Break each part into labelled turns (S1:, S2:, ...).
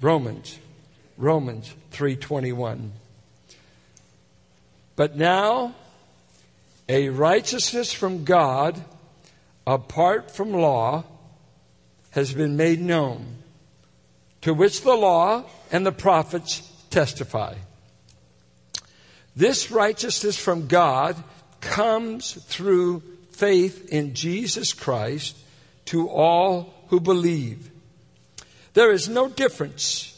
S1: Romans, Romans 3:21. But now a righteousness from God apart from law has been made known, to which the law and the prophets testify. This righteousness from God comes through faith in Jesus Christ to all who believe. There is no difference,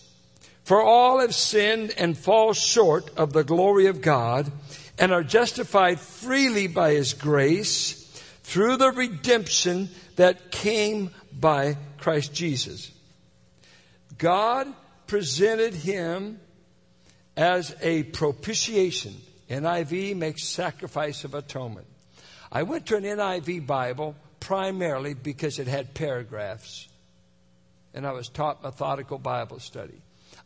S1: for all have sinned and fall short of the glory of God and are justified freely by His grace through the redemption that came by Christ Jesus. God presented Him as a propitiation. NIV makes sacrifice of atonement. I went to an NIV Bible primarily because it had paragraphs. And I was taught methodical Bible study.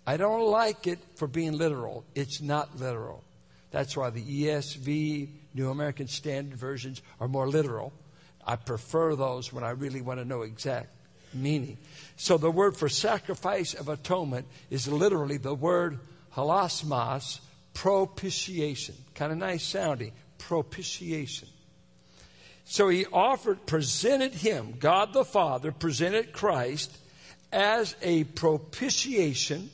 S1: I don't like it for being literal. It's not literal. That's why the ESV, New American Standard versions, are more literal. I prefer those when I really want to know exact meaning. So the word for sacrifice of atonement is literally the word hilasmos, propitiation. Kind of nice sounding. Propitiation. So he offered, presented him, God the Father presented Christ as a propitiation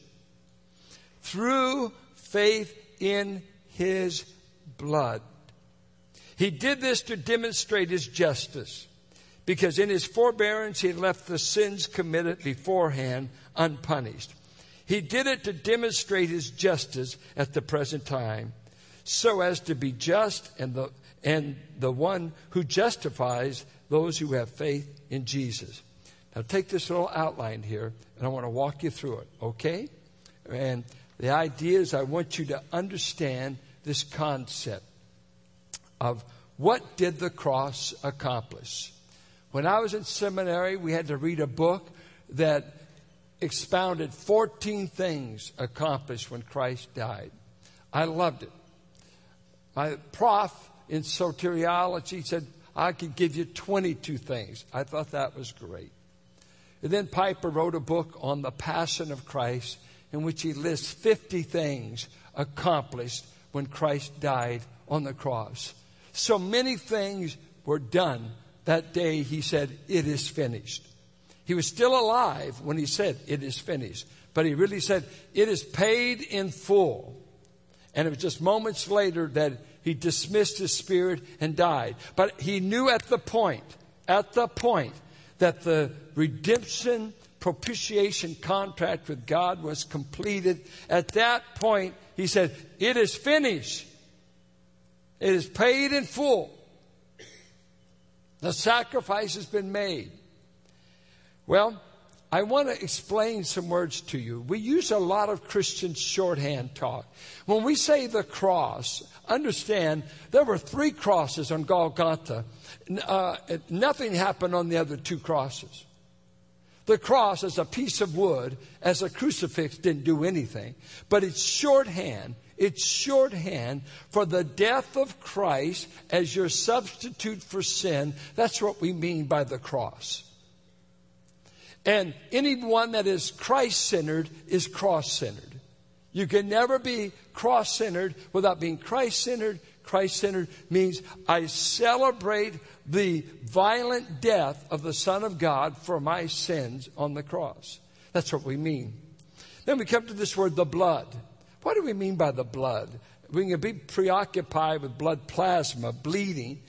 S1: through faith in his blood. He did this to demonstrate his justice because in his forbearance he left the sins committed beforehand unpunished. He did it to demonstrate his justice at the present time so as to be just and the, and the one who justifies those who have faith in Jesus. Now take this little outline here and I want to walk you through it, okay? And the idea is I want you to understand this concept of what did the cross accomplish? When I was in seminary, we had to read a book that expounded 14 things accomplished when Christ died. I loved it. My prof in soteriology said, I could give you 22 things. I thought that was great. And then Piper wrote a book on the Passion of Christ in which he lists 50 things accomplished when Christ died on the cross. So many things were done that day he said, It is finished. He was still alive when he said, It is finished. But he really said, It is paid in full. And it was just moments later that he dismissed his spirit and died. But he knew at the point, at the point, that the redemption propitiation contract with God was completed. At that point, he said, It is finished. It is paid in full. The sacrifice has been made. Well, I want to explain some words to you. We use a lot of Christian shorthand talk. When we say the cross, understand there were three crosses on Golgotha. Uh, nothing happened on the other two crosses. The cross as a piece of wood, as a crucifix, didn't do anything. But it's shorthand. It's shorthand for the death of Christ as your substitute for sin. That's what we mean by the cross. And anyone that is Christ centered is cross centered. You can never be cross centered without being Christ centered. Christ centered means I celebrate the violent death of the Son of God for my sins on the cross. That's what we mean. Then we come to this word, the blood. What do we mean by the blood? We can be preoccupied with blood plasma, bleeding,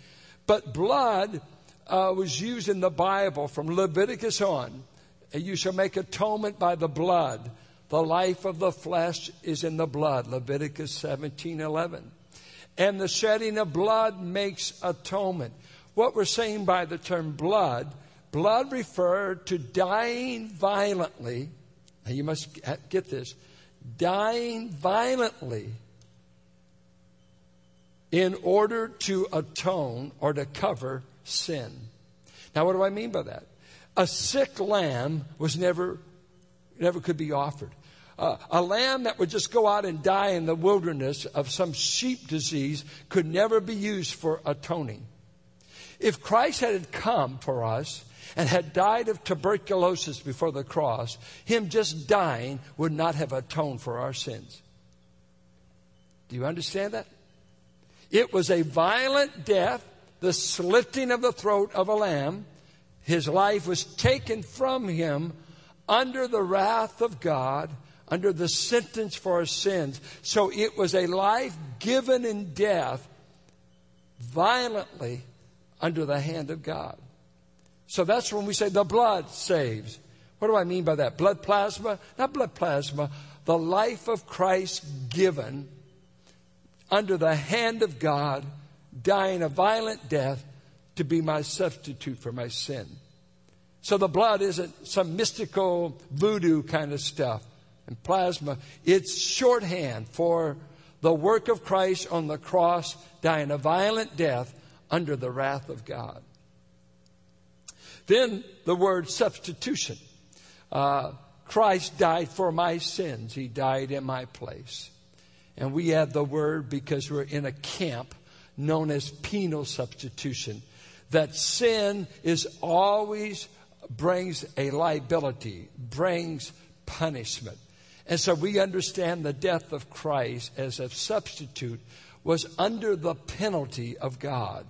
S1: but blood uh, was used in the Bible from Leviticus on. And you shall make atonement by the blood. The life of the flesh is in the blood. Leviticus 17 11. And the shedding of blood makes atonement what we're saying by the term blood, blood referred to dying violently. Now you must get this dying violently in order to atone or to cover sin. Now, what do I mean by that? A sick lamb was never, never could be offered. Uh, a lamb that would just go out and die in the wilderness of some sheep disease could never be used for atoning. If Christ had come for us and had died of tuberculosis before the cross, him just dying would not have atoned for our sins. Do you understand that? It was a violent death, the slitting of the throat of a lamb. His life was taken from him under the wrath of God, under the sentence for his sins. So it was a life given in death violently under the hand of God. So that's when we say the blood saves. What do I mean by that? Blood plasma? Not blood plasma. The life of Christ given under the hand of God, dying a violent death to be my substitute for my sin. So the blood isn't some mystical voodoo kind of stuff. And plasma, it's shorthand for the work of Christ on the cross, dying a violent death under the wrath of God. Then the word substitution. Uh, Christ died for my sins. He died in my place. And we add the word because we're in a camp known as penal substitution. That sin is always brings a liability, brings punishment. And so we understand the death of Christ as a substitute was under the penalty of God.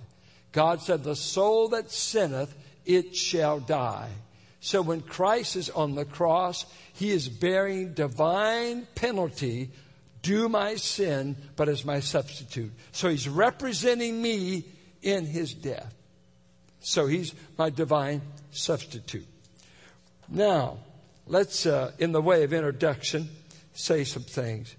S1: God said, The soul that sinneth, it shall die. So when Christ is on the cross, he is bearing divine penalty due my sin, but as my substitute. So he's representing me in his death. So he's my divine substitute. Now, let's, uh, in the way of introduction, say some things.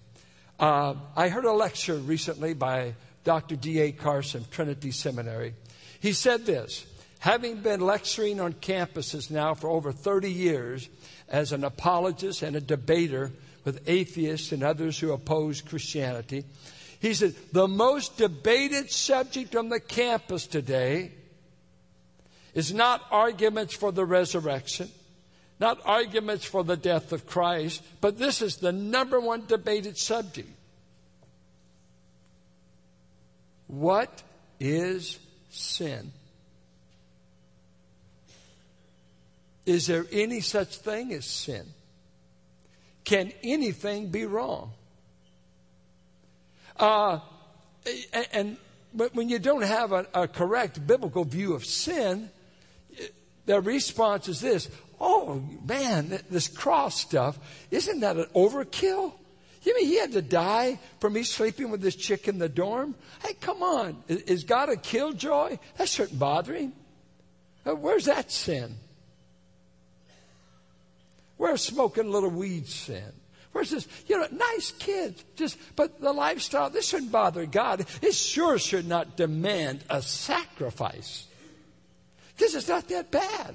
S1: Uh, I heard a lecture recently by Dr. D.A. Carson, Trinity Seminary. He said this Having been lecturing on campuses now for over 30 years as an apologist and a debater with atheists and others who oppose Christianity, he said, The most debated subject on the campus today is not arguments for the resurrection, not arguments for the death of Christ, but this is the number one debated subject. What is sin? Is there any such thing as sin? Can anything be wrong? Uh, and, when you don't have a, a correct biblical view of sin, their response is this Oh, man, this cross stuff, isn't that an overkill? You mean he had to die for me sleeping with this chick in the dorm? Hey, come on. Is God a killjoy? That shouldn't bother him. Uh, where's that sin? Where's smoking a little weed sin? Where's this, you know, nice kids, just, but the lifestyle, this shouldn't bother God. It sure should not demand a sacrifice. Because it's not that bad.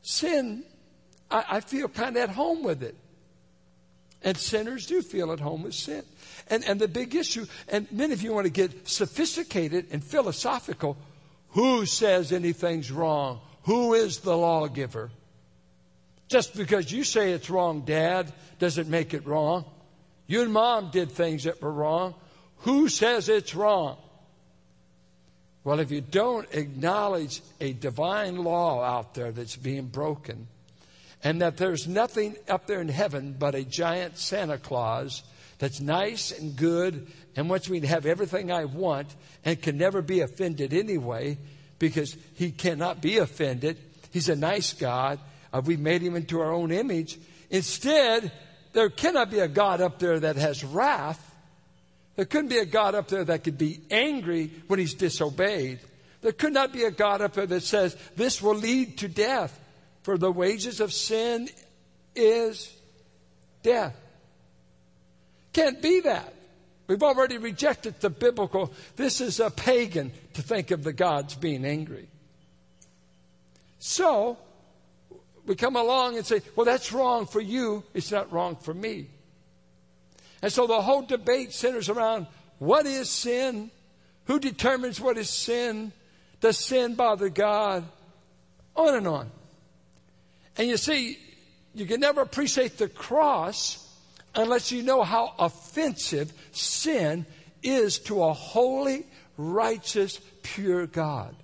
S1: Sin, I, I feel kind of at home with it. And sinners do feel at home with sin. And, and the big issue, and many of you want to get sophisticated and philosophical. Who says anything's wrong? Who is the lawgiver? Just because you say it's wrong, Dad, doesn't make it wrong. You and Mom did things that were wrong. Who says it's wrong? Well, if you don't acknowledge a divine law out there that's being broken, and that there's nothing up there in heaven but a giant Santa Claus that's nice and good and wants me to have everything I want and can never be offended anyway because he cannot be offended. He's a nice God. Uh, we made him into our own image. Instead, there cannot be a God up there that has wrath there couldn't be a God up there that could be angry when he's disobeyed. There could not be a God up there that says, this will lead to death. For the wages of sin is death. Can't be that. We've already rejected the biblical. This is a pagan to think of the gods being angry. So, we come along and say, well, that's wrong for you. It's not wrong for me. And so the whole debate centers around what is sin? Who determines what is sin? Does sin bother God? On and on. And you see, you can never appreciate the cross unless you know how offensive sin is to a holy, righteous, pure God.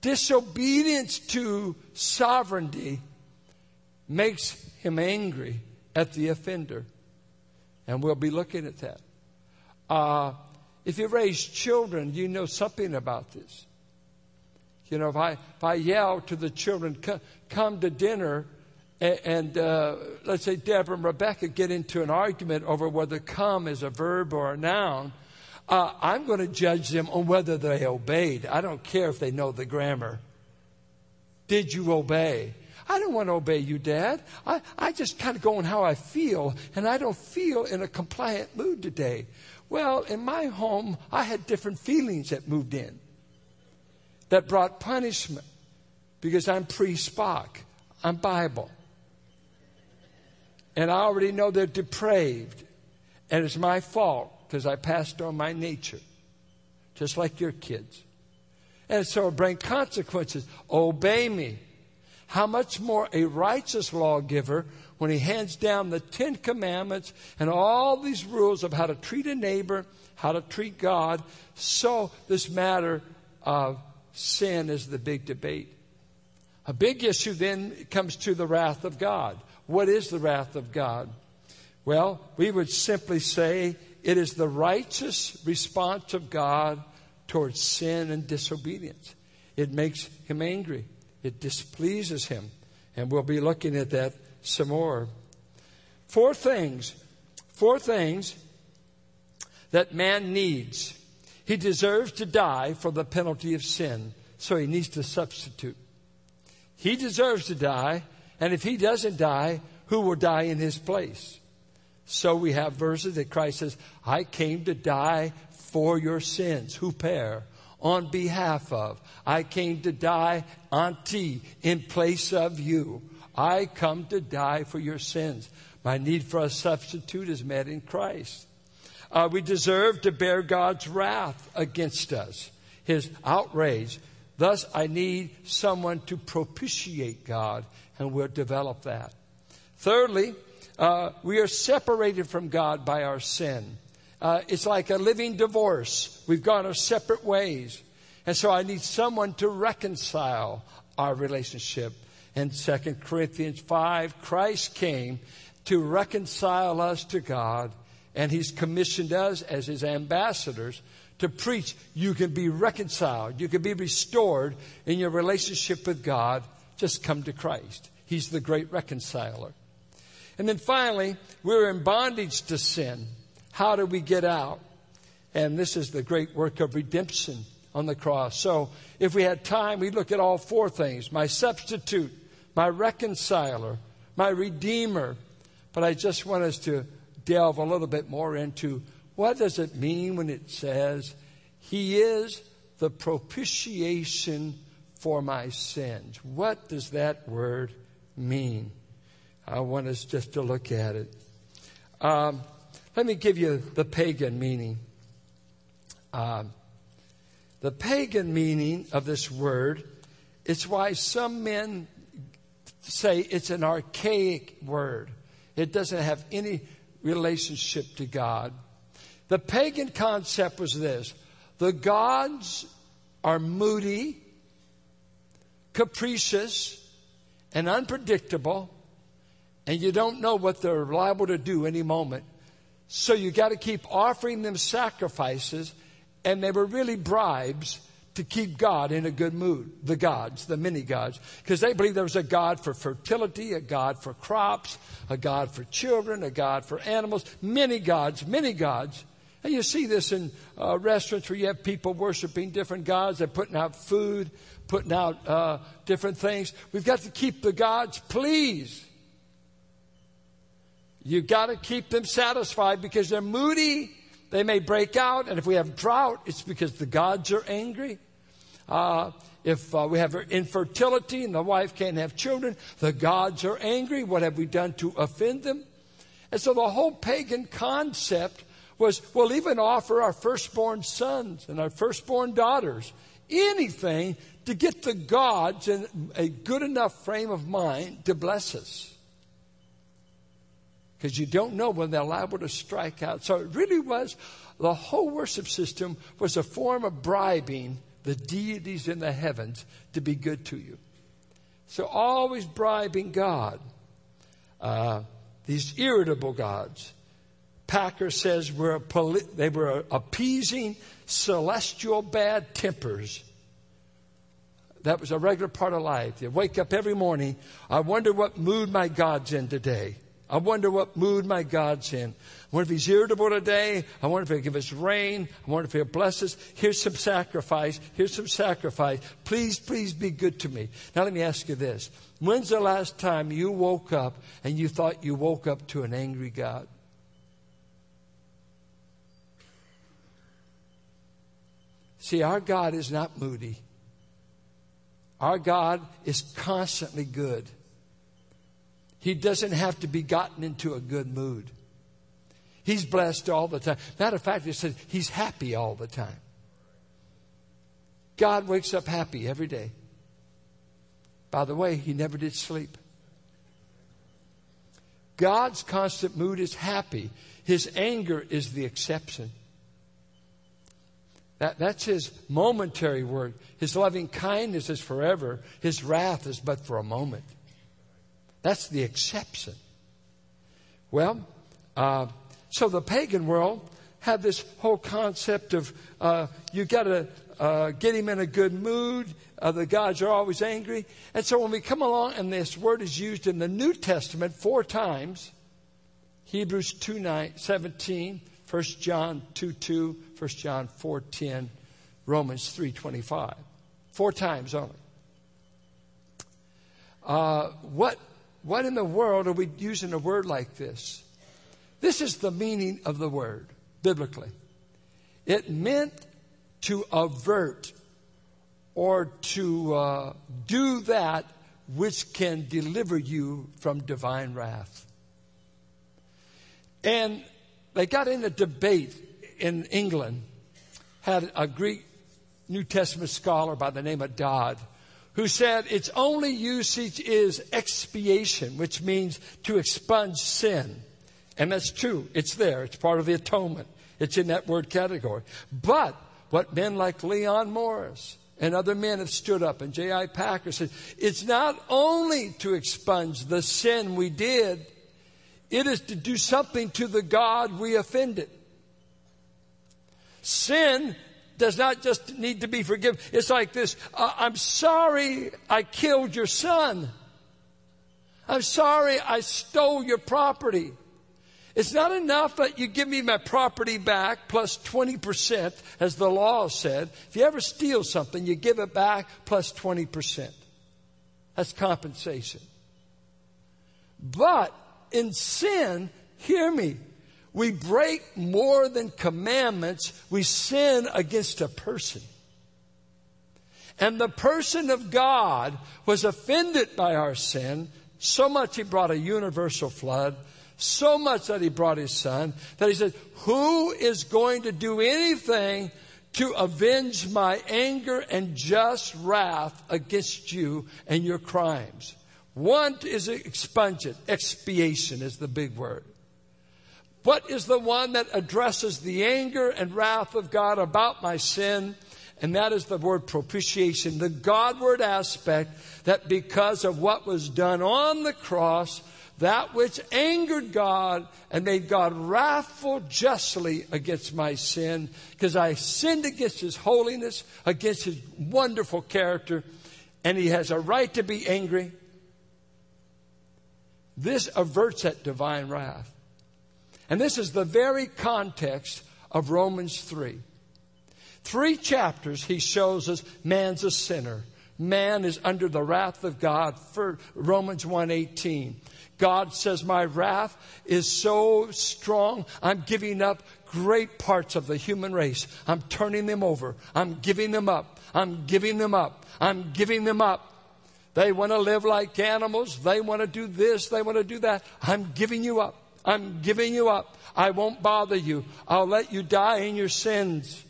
S1: Disobedience to sovereignty makes him angry at the offender. And we'll be looking at that. Uh, if you raise children, you know something about this. You know, if I, if I yell to the children, come to dinner, and, and uh, let's say Deborah and Rebecca get into an argument over whether come is a verb or a noun, uh, I'm going to judge them on whether they obeyed. I don't care if they know the grammar. Did you obey? I don't want to obey you, Dad. I, I just kind of go on how I feel, and I don't feel in a compliant mood today. Well, in my home, I had different feelings that moved in that brought punishment because I'm pre Spock, I'm Bible. And I already know they're depraved, and it's my fault because I passed on my nature, just like your kids. And so it brings consequences. Obey me. How much more a righteous lawgiver when he hands down the Ten Commandments and all these rules of how to treat a neighbor, how to treat God. So this matter of sin is the big debate. A big issue then comes to the wrath of God. What is the wrath of God? Well, we would simply say it is the righteous response of God towards sin and disobedience. It makes him angry. It displeases him. And we'll be looking at that some more. Four things, four things that man needs. He deserves to die for the penalty of sin, so he needs to substitute. He deserves to die, and if he doesn't die, who will die in his place? So we have verses that Christ says, I came to die for your sins. Huper, on behalf of. I came to die anti, in place of you. I come to die for your sins. My need for a substitute is met in Christ. Uh, we deserve to bear God's wrath against us, His outrage. Thus, I need someone to propitiate God, and we'll develop that. Thirdly, uh, we are separated from God by our sin. Uh, it's like a living divorce. We've gone our separate ways. And so I need someone to reconcile our relationship. In 2 Corinthians 5, Christ came to reconcile us to God, and He's commissioned us as His ambassadors to preach you can be reconciled, you can be restored in your relationship with God. Just come to Christ. He's the great reconciler. And then finally, we're in bondage to sin. How do we get out? And this is the great work of redemption on the cross. So if we had time, we'd look at all four things my substitute, my reconciler, my redeemer. But I just want us to delve a little bit more into what does it mean when it says, He is the propitiation for my sins? What does that word mean? I want us just to look at it. Um, let me give you the pagan meaning. Um, the pagan meaning of this word, it's why some men say it's an archaic word. It doesn't have any relationship to God. The pagan concept was this the gods are moody, capricious, and unpredictable and you don't know what they're liable to do any moment. So you got to keep offering them sacrifices, and they were really bribes to keep God in a good mood. The gods, the many gods, because they believe there was a God for fertility, a God for crops, a God for children, a God for animals, many gods, many gods. And you see this in uh, restaurants where you have people worshiping different gods. They're putting out food, putting out uh, different things. We've got to keep the gods pleased. You've got to keep them satisfied because they're moody. They may break out. And if we have drought, it's because the gods are angry. Uh, if uh, we have infertility and the wife can't have children, the gods are angry. What have we done to offend them? And so the whole pagan concept was we'll even offer our firstborn sons and our firstborn daughters anything to get the gods in a good enough frame of mind to bless us because you don't know when they're liable to strike out. So it really was, the whole worship system was a form of bribing the deities in the heavens to be good to you. So always bribing God. Uh, these irritable gods. Packer says were poli- they were appeasing celestial bad tempers. That was a regular part of life. You wake up every morning. I wonder what mood my God's in today. I wonder what mood my God's in. I wonder if He's irritable today. I wonder if He'll give us rain. I wonder if He'll bless us. Here's some sacrifice. Here's some sacrifice. Please, please be good to me. Now let me ask you this. When's the last time you woke up and you thought you woke up to an angry God? See, our God is not moody. Our God is constantly good. He doesn't have to be gotten into a good mood. He's blessed all the time. Matter of fact, it says he's happy all the time. God wakes up happy every day. By the way, he never did sleep. God's constant mood is happy. His anger is the exception. That, that's his momentary word. His loving kindness is forever. His wrath is but for a moment. That's the exception. Well, uh, so the pagan world had this whole concept of uh, you got to uh, get him in a good mood. Uh, the gods are always angry. And so when we come along, and this word is used in the New Testament four times Hebrews 2 9, 17, 1 John 2 2, 1 John 4 10, Romans 3 25. Four times only. Uh, what what in the world are we using a word like this? This is the meaning of the word, biblically. It meant to avert or to uh, do that which can deliver you from divine wrath. And they got in a debate in England, had a Greek New Testament scholar by the name of Dodd who said its only usage is expiation, which means to expunge sin. And that's true. It's there. It's part of the atonement. It's in that word category. But what men like Leon Morris and other men have stood up and J.I. Packer said, it's not only to expunge the sin we did, it is to do something to the God we offended. Sin does not just need to be forgiven. It's like this I'm sorry I killed your son. I'm sorry I stole your property. It's not enough that you give me my property back plus 20%, as the law said. If you ever steal something, you give it back plus 20%. That's compensation. But in sin, hear me, we break more than commandments, we sin against a person. And the person of God was offended by our sin so much he brought a universal flood, so much that he brought his son, that he said, Who is going to do anything to avenge my anger and just wrath against you and your crimes? One is expungent, expiation is the big word. What is the one that addresses the anger and wrath of God about my sin? And that is the word propitiation, the Godward aspect that because of what was done on the cross, that which angered God and made God wrathful justly against my sin, because I sinned against His holiness, against His wonderful character, and He has a right to be angry. This averts that divine wrath. And this is the very context of Romans 3. Three chapters he shows us man's a sinner. Man is under the wrath of God for Romans 1:18. God says my wrath is so strong I'm giving up great parts of the human race. I'm turning them over. I'm giving them up. I'm giving them up. I'm giving them up. They want to live like animals. They want to do this. They want to do that. I'm giving you up. I'm giving you up. I won't bother you. I'll let you die in your sins.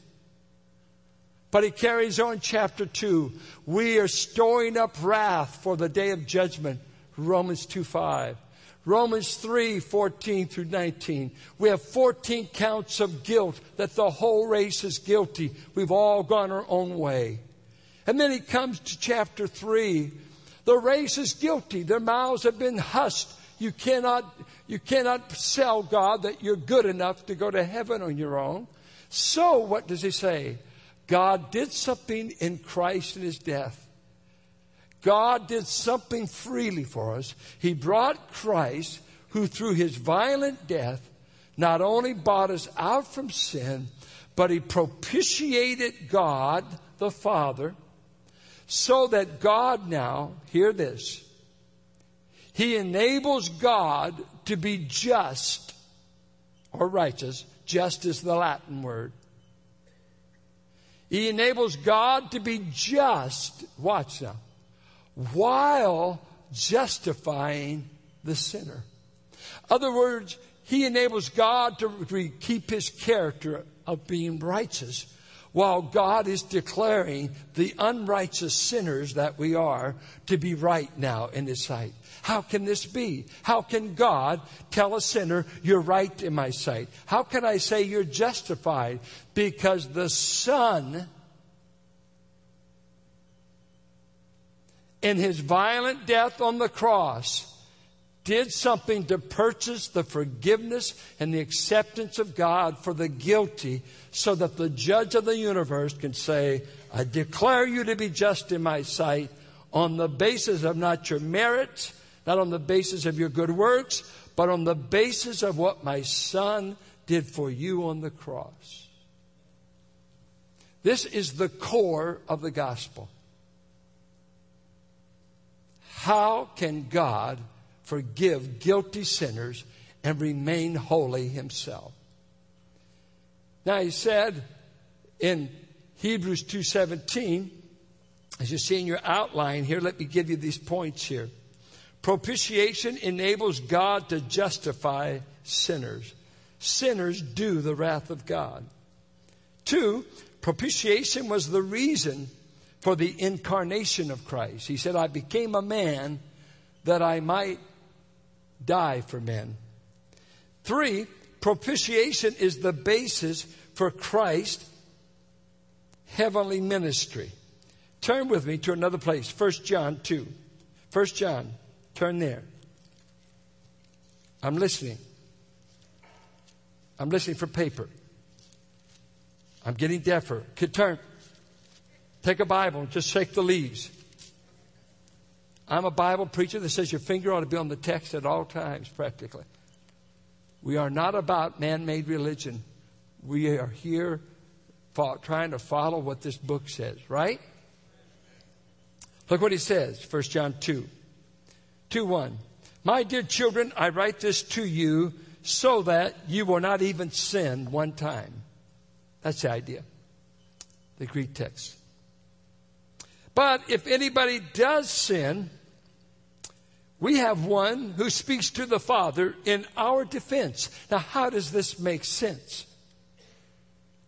S1: But he carries on chapter 2. We are storing up wrath for the day of judgment. Romans 2 5. Romans 3, 14 through 19. We have 14 counts of guilt that the whole race is guilty. We've all gone our own way. And then he comes to chapter 3. The race is guilty. Their mouths have been hushed. You cannot, you cannot sell God that you're good enough to go to heaven on your own. So what does he say? God did something in Christ in his death. God did something freely for us. He brought Christ, who through his violent death not only bought us out from sin, but he propitiated God the Father so that God now, hear this, he enables God to be just or righteous. Just is the Latin word. He enables God to be just, watch now, while justifying the sinner. Other words, he enables God to keep his character of being righteous while God is declaring the unrighteous sinners that we are to be right now in his sight. How can this be? How can God tell a sinner, you're right in my sight? How can I say you're justified? Because the Son in his violent death on the cross, did something to purchase the forgiveness and the acceptance of God for the guilty so that the judge of the universe can say, I declare you to be just in my sight on the basis of not your merits, not on the basis of your good works, but on the basis of what my son did for you on the cross. This is the core of the gospel. How can God forgive guilty sinners and remain holy himself? Now he said in Hebrews 2:17 as you see in your outline here let me give you these points here. Propitiation enables God to justify sinners. Sinners do the wrath of God. Two, propitiation was the reason for the incarnation of Christ. He said, I became a man that I might die for men. Three, propitiation is the basis for Christ's heavenly ministry. Turn with me to another place, 1 John 2. 1 John, turn there. I'm listening. I'm listening for paper. I'm getting deafer. Could turn. Take a Bible and just shake the leaves. I'm a Bible preacher that says your finger ought to be on the text at all times, practically. We are not about man made religion. We are here trying to follow what this book says, right? Look what he says, 1 John 2. 2 1. My dear children, I write this to you so that you will not even sin one time. That's the idea. The Greek text. But if anybody does sin, we have one who speaks to the Father in our defense. Now, how does this make sense?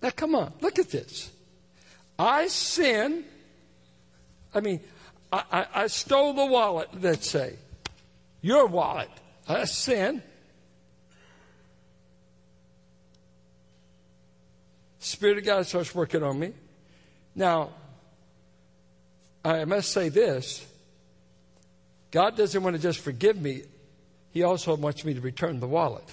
S1: Now, come on, look at this. I sin. I mean, I, I, I stole the wallet, let's say. Your wallet. I sin. Spirit of God starts working on me. Now, I must say this God doesn't want to just forgive me, He also wants me to return the wallet.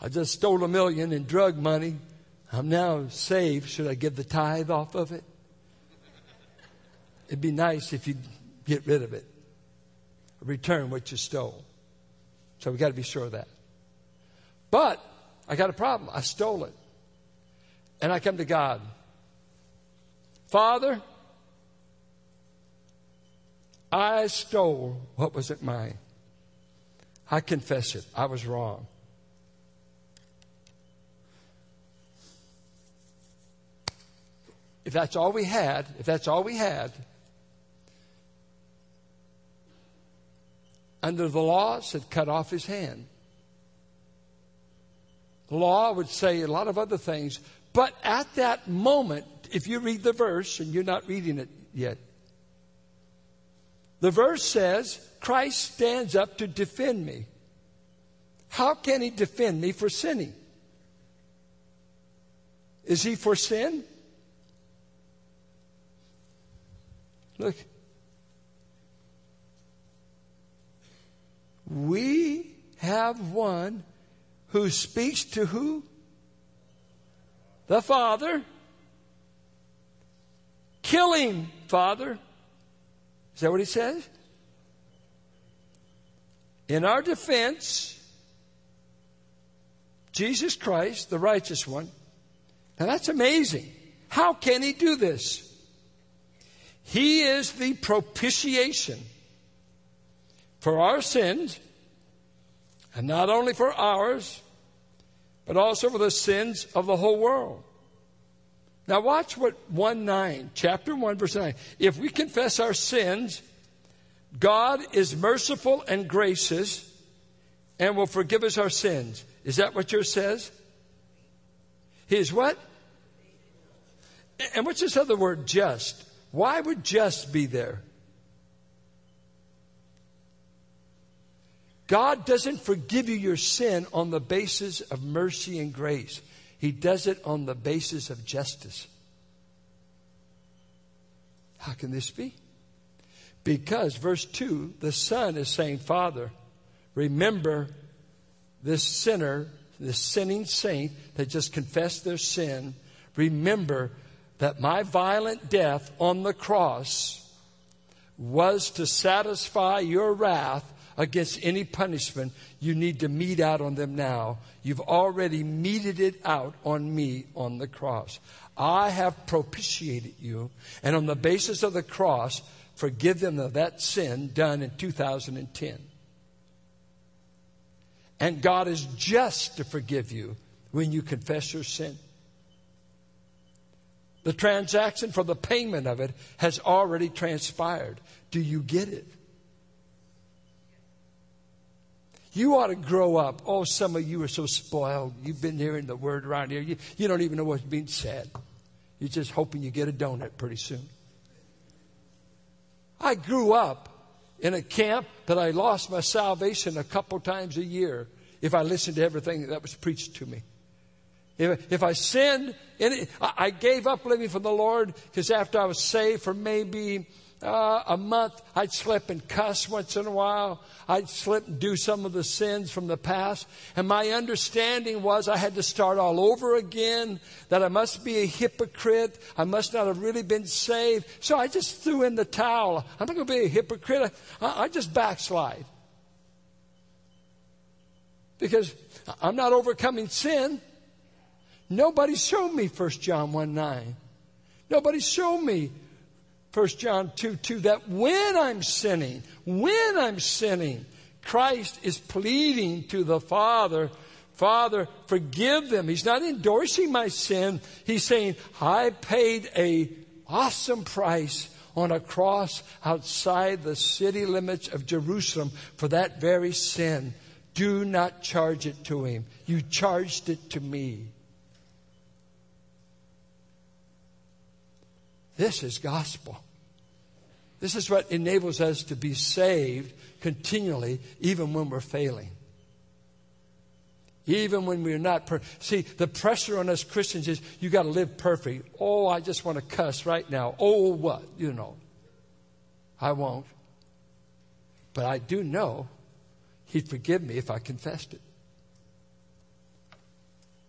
S1: I just stole a million in drug money. I'm now saved. Should I give the tithe off of it? It'd be nice if you get rid of it, return what you stole. So we got to be sure of that. But I got a problem. I stole it. And I come to God. Father, I stole what wasn't mine. I confess it. I was wrong. If that's all we had, if that's all we had, under the law, said cut off his hand. The law would say a lot of other things, but at that moment, if you read the verse, and you're not reading it yet, The verse says, Christ stands up to defend me. How can he defend me for sinning? Is he for sin? Look. We have one who speaks to who? The Father. Kill him, Father. Is that what he says? In our defense, Jesus Christ, the righteous one. Now that's amazing. How can he do this? He is the propitiation for our sins, and not only for ours, but also for the sins of the whole world. Now watch what 1 9, chapter 1, verse 9. If we confess our sins, God is merciful and gracious and will forgive us our sins. Is that what yours says? He is what? And what's this other word, just? Why would just be there? God doesn't forgive you your sin on the basis of mercy and grace. He does it on the basis of justice. How can this be? Because, verse 2, the Son is saying, Father, remember this sinner, this sinning saint that just confessed their sin. Remember that my violent death on the cross was to satisfy your wrath against any punishment you need to mete out on them now. You've already meted it out on me on the cross. I have propitiated you, and on the basis of the cross, forgive them of that sin done in 2010. And God is just to forgive you when you confess your sin. The transaction for the payment of it has already transpired. Do you get it? You ought to grow up. Oh, some of you are so spoiled. You've been hearing the word around here. You, you don't even know what's being said. You're just hoping you get a donut pretty soon. I grew up in a camp that I lost my salvation a couple times a year if I listened to everything that was preached to me. If, if I sinned, I gave up living for the Lord because after I was saved for maybe uh, a month, I'd slip and cuss once in a while. I'd slip and do some of the sins from the past. And my understanding was I had to start all over again, that I must be a hypocrite. I must not have really been saved. So I just threw in the towel. I'm not going to be a hypocrite. I, I just backslide. Because I'm not overcoming sin. Nobody showed me 1 John 1 9. Nobody showed me 1 John 2 2, that when I'm sinning, when I'm sinning, Christ is pleading to the Father, Father, forgive them. He's not endorsing my sin. He's saying, I paid a awesome price on a cross outside the city limits of Jerusalem for that very sin. Do not charge it to him. You charged it to me. This is gospel. This is what enables us to be saved continually, even when we're failing. Even when we're not per- See, the pressure on us Christians is you got to live perfect. Oh, I just want to cuss right now. Oh, what? You know. I won't. But I do know He'd forgive me if I confessed it.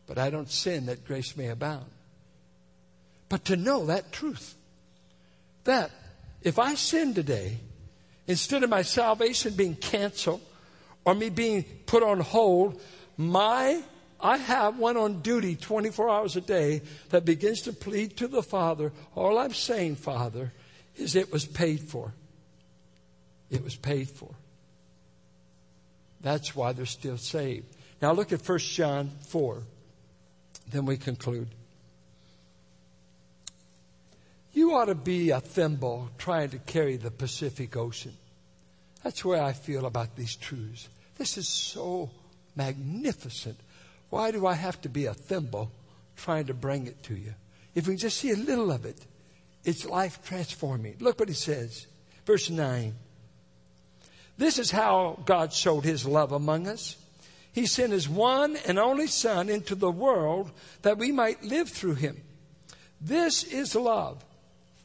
S1: But I don't sin that grace may abound. But to know that truth, that if I sin today, instead of my salvation being canceled or me being put on hold, my I have one on duty 24 hours a day that begins to plead to the Father. All I'm saying, Father, is it was paid for. It was paid for. That's why they're still saved. Now look at 1 John 4. Then we conclude. You ought to be a thimble trying to carry the Pacific Ocean. That's where I feel about these truths. This is so magnificent. Why do I have to be a thimble trying to bring it to you? If we just see a little of it, it's life transforming. Look what he says. Verse 9. This is how God showed his love among us. He sent his one and only Son into the world that we might live through him. This is love.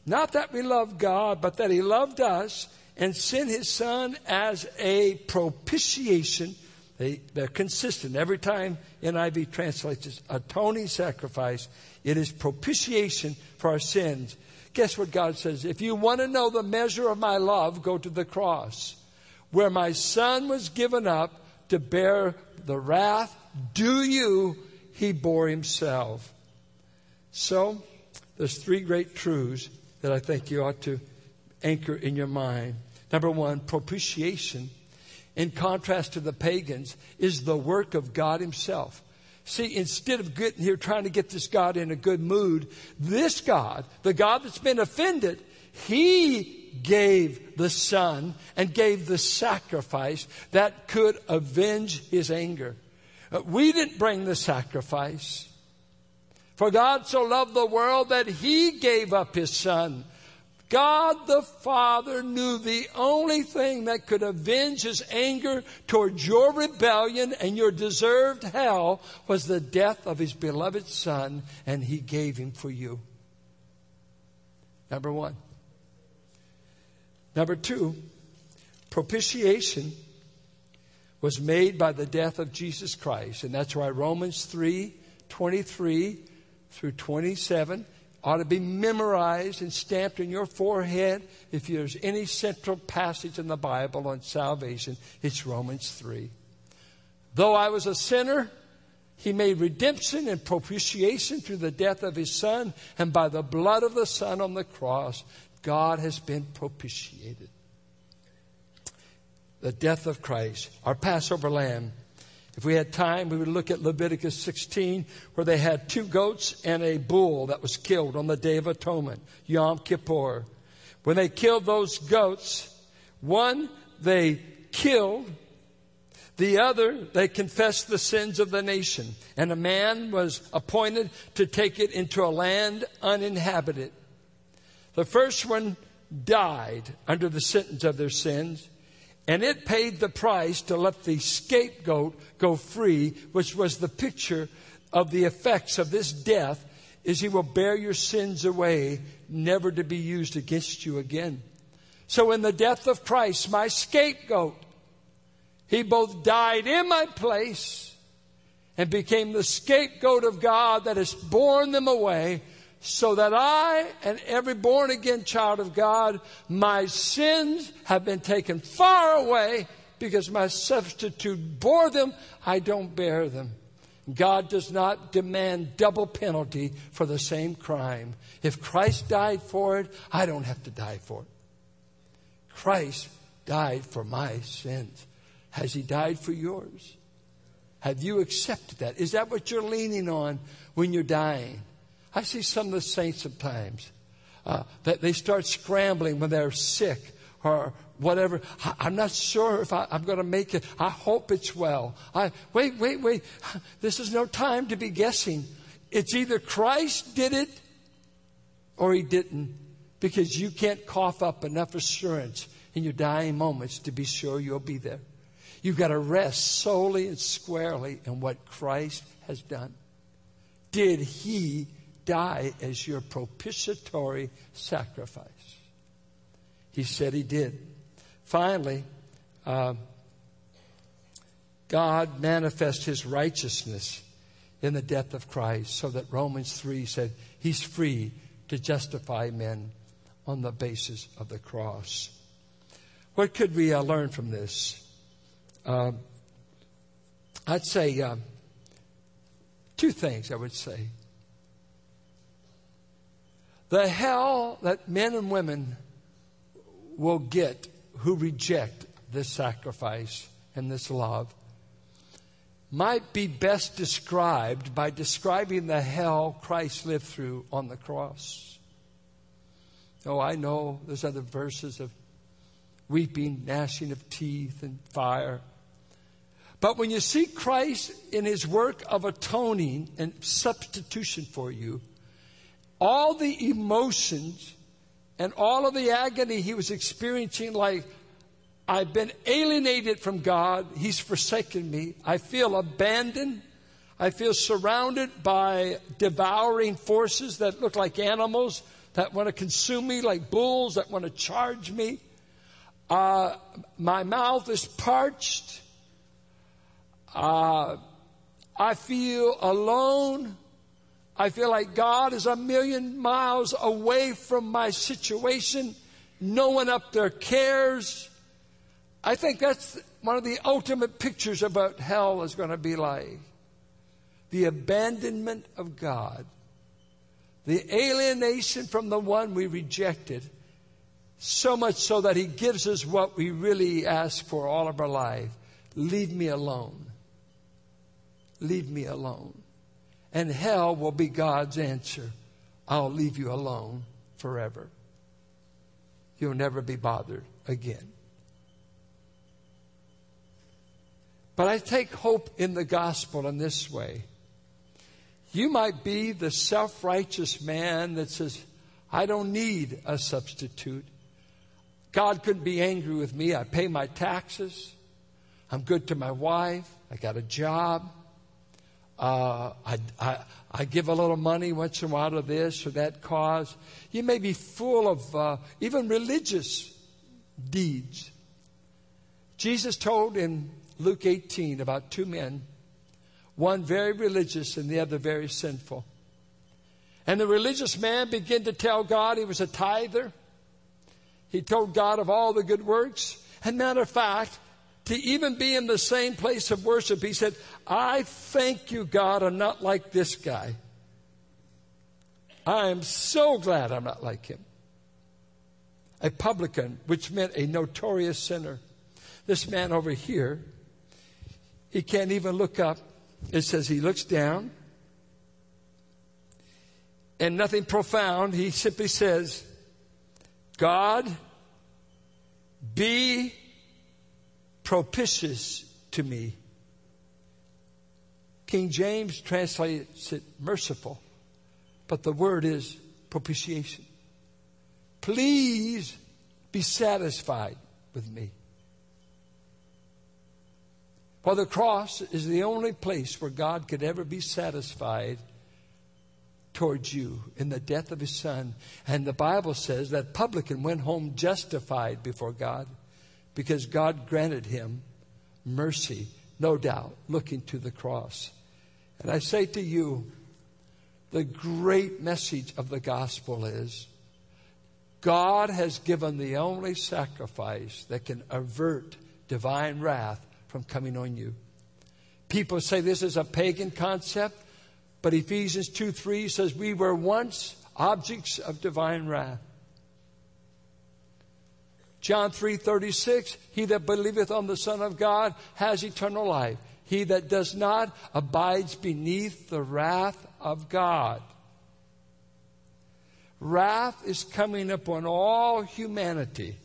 S1: Not that we love God, but that he loved us and sent his Son as a propitiation. They, they're consistent. Every time NIV translates this, atoning sacrifice, it is propitiation for our sins. Guess what God says? If you want to know the measure of my love, go to the cross where my son was given up to bear the wrath Do you, he bore himself. So, there's three great truths that I think you ought to anchor in your mind. Number one, propitiation, in contrast to the pagans, is the work of God himself. See, instead of getting here trying to get this God in a good mood, this God, the God that's been offended, he gave the Son and gave the sacrifice that could avenge His anger. Uh, we didn't bring the sacrifice. For God so loved the world that He gave up His Son. God the Father knew the only thing that could avenge His anger towards your rebellion and your deserved hell was the death of His beloved Son, and He gave Him for you. Number one. Number two, propitiation was made by the death of Jesus Christ. And that's why Romans 3 23 through 27 ought to be memorized and stamped in your forehead. If there's any central passage in the Bible on salvation, it's Romans 3. Though I was a sinner, he made redemption and propitiation through the death of his son and by the blood of the son on the cross. God has been propitiated. The death of Christ, our Passover lamb. If we had time, we would look at Leviticus 16, where they had two goats and a bull that was killed on the Day of Atonement, Yom Kippur. When they killed those goats, one they killed, the other they confessed the sins of the nation, and a man was appointed to take it into a land uninhabited. The first one died under the sentence of their sins, and it paid the price to let the scapegoat go free, which was the picture of the effects of this death, is he will bear your sins away, never to be used against you again. So in the death of Christ, my scapegoat, he both died in my place and became the scapegoat of God that has borne them away so that I and every born again child of God, my sins have been taken far away because my substitute bore them, I don't bear them. God does not demand double penalty for the same crime. If Christ died for it, I don't have to die for it. Christ died for my sins. Has he died for yours? Have you accepted that? Is that what you're leaning on when you're dying? I see some of the saints sometimes uh, that they start scrambling when they're sick or whatever. I, am not sure if I, am going to make it. I hope it's well. I, wait, wait, wait. This is no time to be guessing. It's either Christ did it or he didn't because you can't cough up enough assurance in your dying moments to be sure you'll be there. You've got to rest solely and squarely in what Christ has done. Did he die as your propitiatory sacrifice. He said he did. Finally, uh, God manifests his righteousness in the death of Christ so that Romans 3 said he's free to justify men on the basis of the cross. What could we uh, learn from this? Uh, I'd say uh, two things, I would say. The hell that men and women will get who reject this sacrifice and this love might be best described by describing the hell Christ lived through on the cross. Oh, I know there's other verses of weeping, gnashing of teeth, and fire. But when you see Christ in his work of atoning and substitution for you, all the emotions and all of the agony he was experiencing, like, I've been alienated from God. He's forsaken me. I feel abandoned. I feel surrounded by devouring forces that look like animals that want to consume me, like bulls that want to charge me. Uh, my mouth is parched. Uh, I feel alone. I feel like God is a million miles away from my situation. No one up there cares. I think that's one of the ultimate pictures of what hell is going to be like the abandonment of God, the alienation from the one we rejected, so much so that He gives us what we really ask for all of our life. Leave me alone. Leave me alone. And hell will be God's answer. I'll leave you alone forever. You'll never be bothered again. But I take hope in the gospel in this way. You might be the self righteous man that says, I don't need a substitute. God couldn't be angry with me. I pay my taxes. I'm good to my wife. I got a job. Uh, I, I, I, give a little money once in a while to this or that cause. You may be full of uh, even religious deeds. Jesus told in Luke 18 about two men one very religious and the other very sinful. And the religious man began to tell God he was a tither. He told God of all the good works. And matter of fact, to even be in the same place of worship, he said, I thank you, God, I'm not like this guy. I am so glad I'm not like him. A publican, which meant a notorious sinner. This man over here, he can't even look up it says he looks down and nothing profound. He simply says, God, be propitious to me. King James translates it merciful, but the word is propitiation. Please be satisfied with me. For the cross is the only place where God could ever be satisfied towards you in the death of his son. And the Bible says that publican went home justified before God because God granted him mercy, no doubt, looking to the cross. And I say to you, the great message of the gospel is God has given the only sacrifice that can avert divine wrath from coming on you. People say this is a pagan concept, but Ephesians 2 3 says, We were once objects of divine wrath. John 3:36 He that believeth on the Son of God has eternal life. He that does not abides beneath the wrath of God. Wrath is coming upon all humanity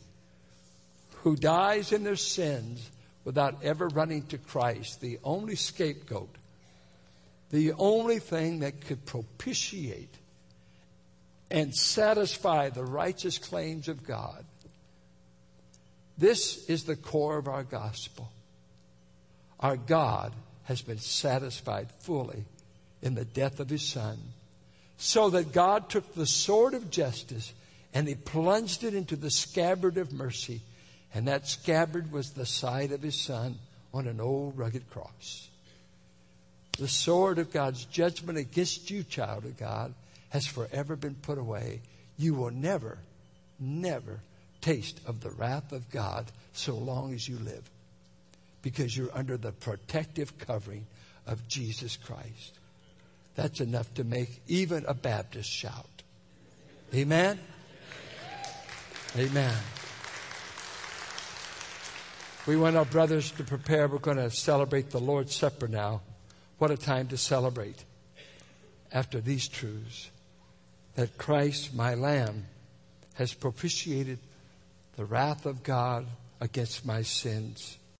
S1: who dies in their sins without ever running to Christ, the only scapegoat, the only thing that could propitiate and satisfy the righteous claims of God. This is the core of our gospel. Our God has been satisfied fully in the death of his son, so that God took the sword of justice and he plunged it into the scabbard of mercy and that scabbard was the side of his son on an old rugged cross. The sword of God's judgment against you, child of God, has forever been put away. You will never, never taste of the wrath of God so long as you live because you're under the protective covering of Jesus Christ. That's enough to make even a Baptist shout. Amen? Amen. We want our brothers to prepare. We're going to celebrate the Lord's Supper now. What a time to celebrate after these truths that Christ, my Lamb, has propitiated the wrath of God against my sins.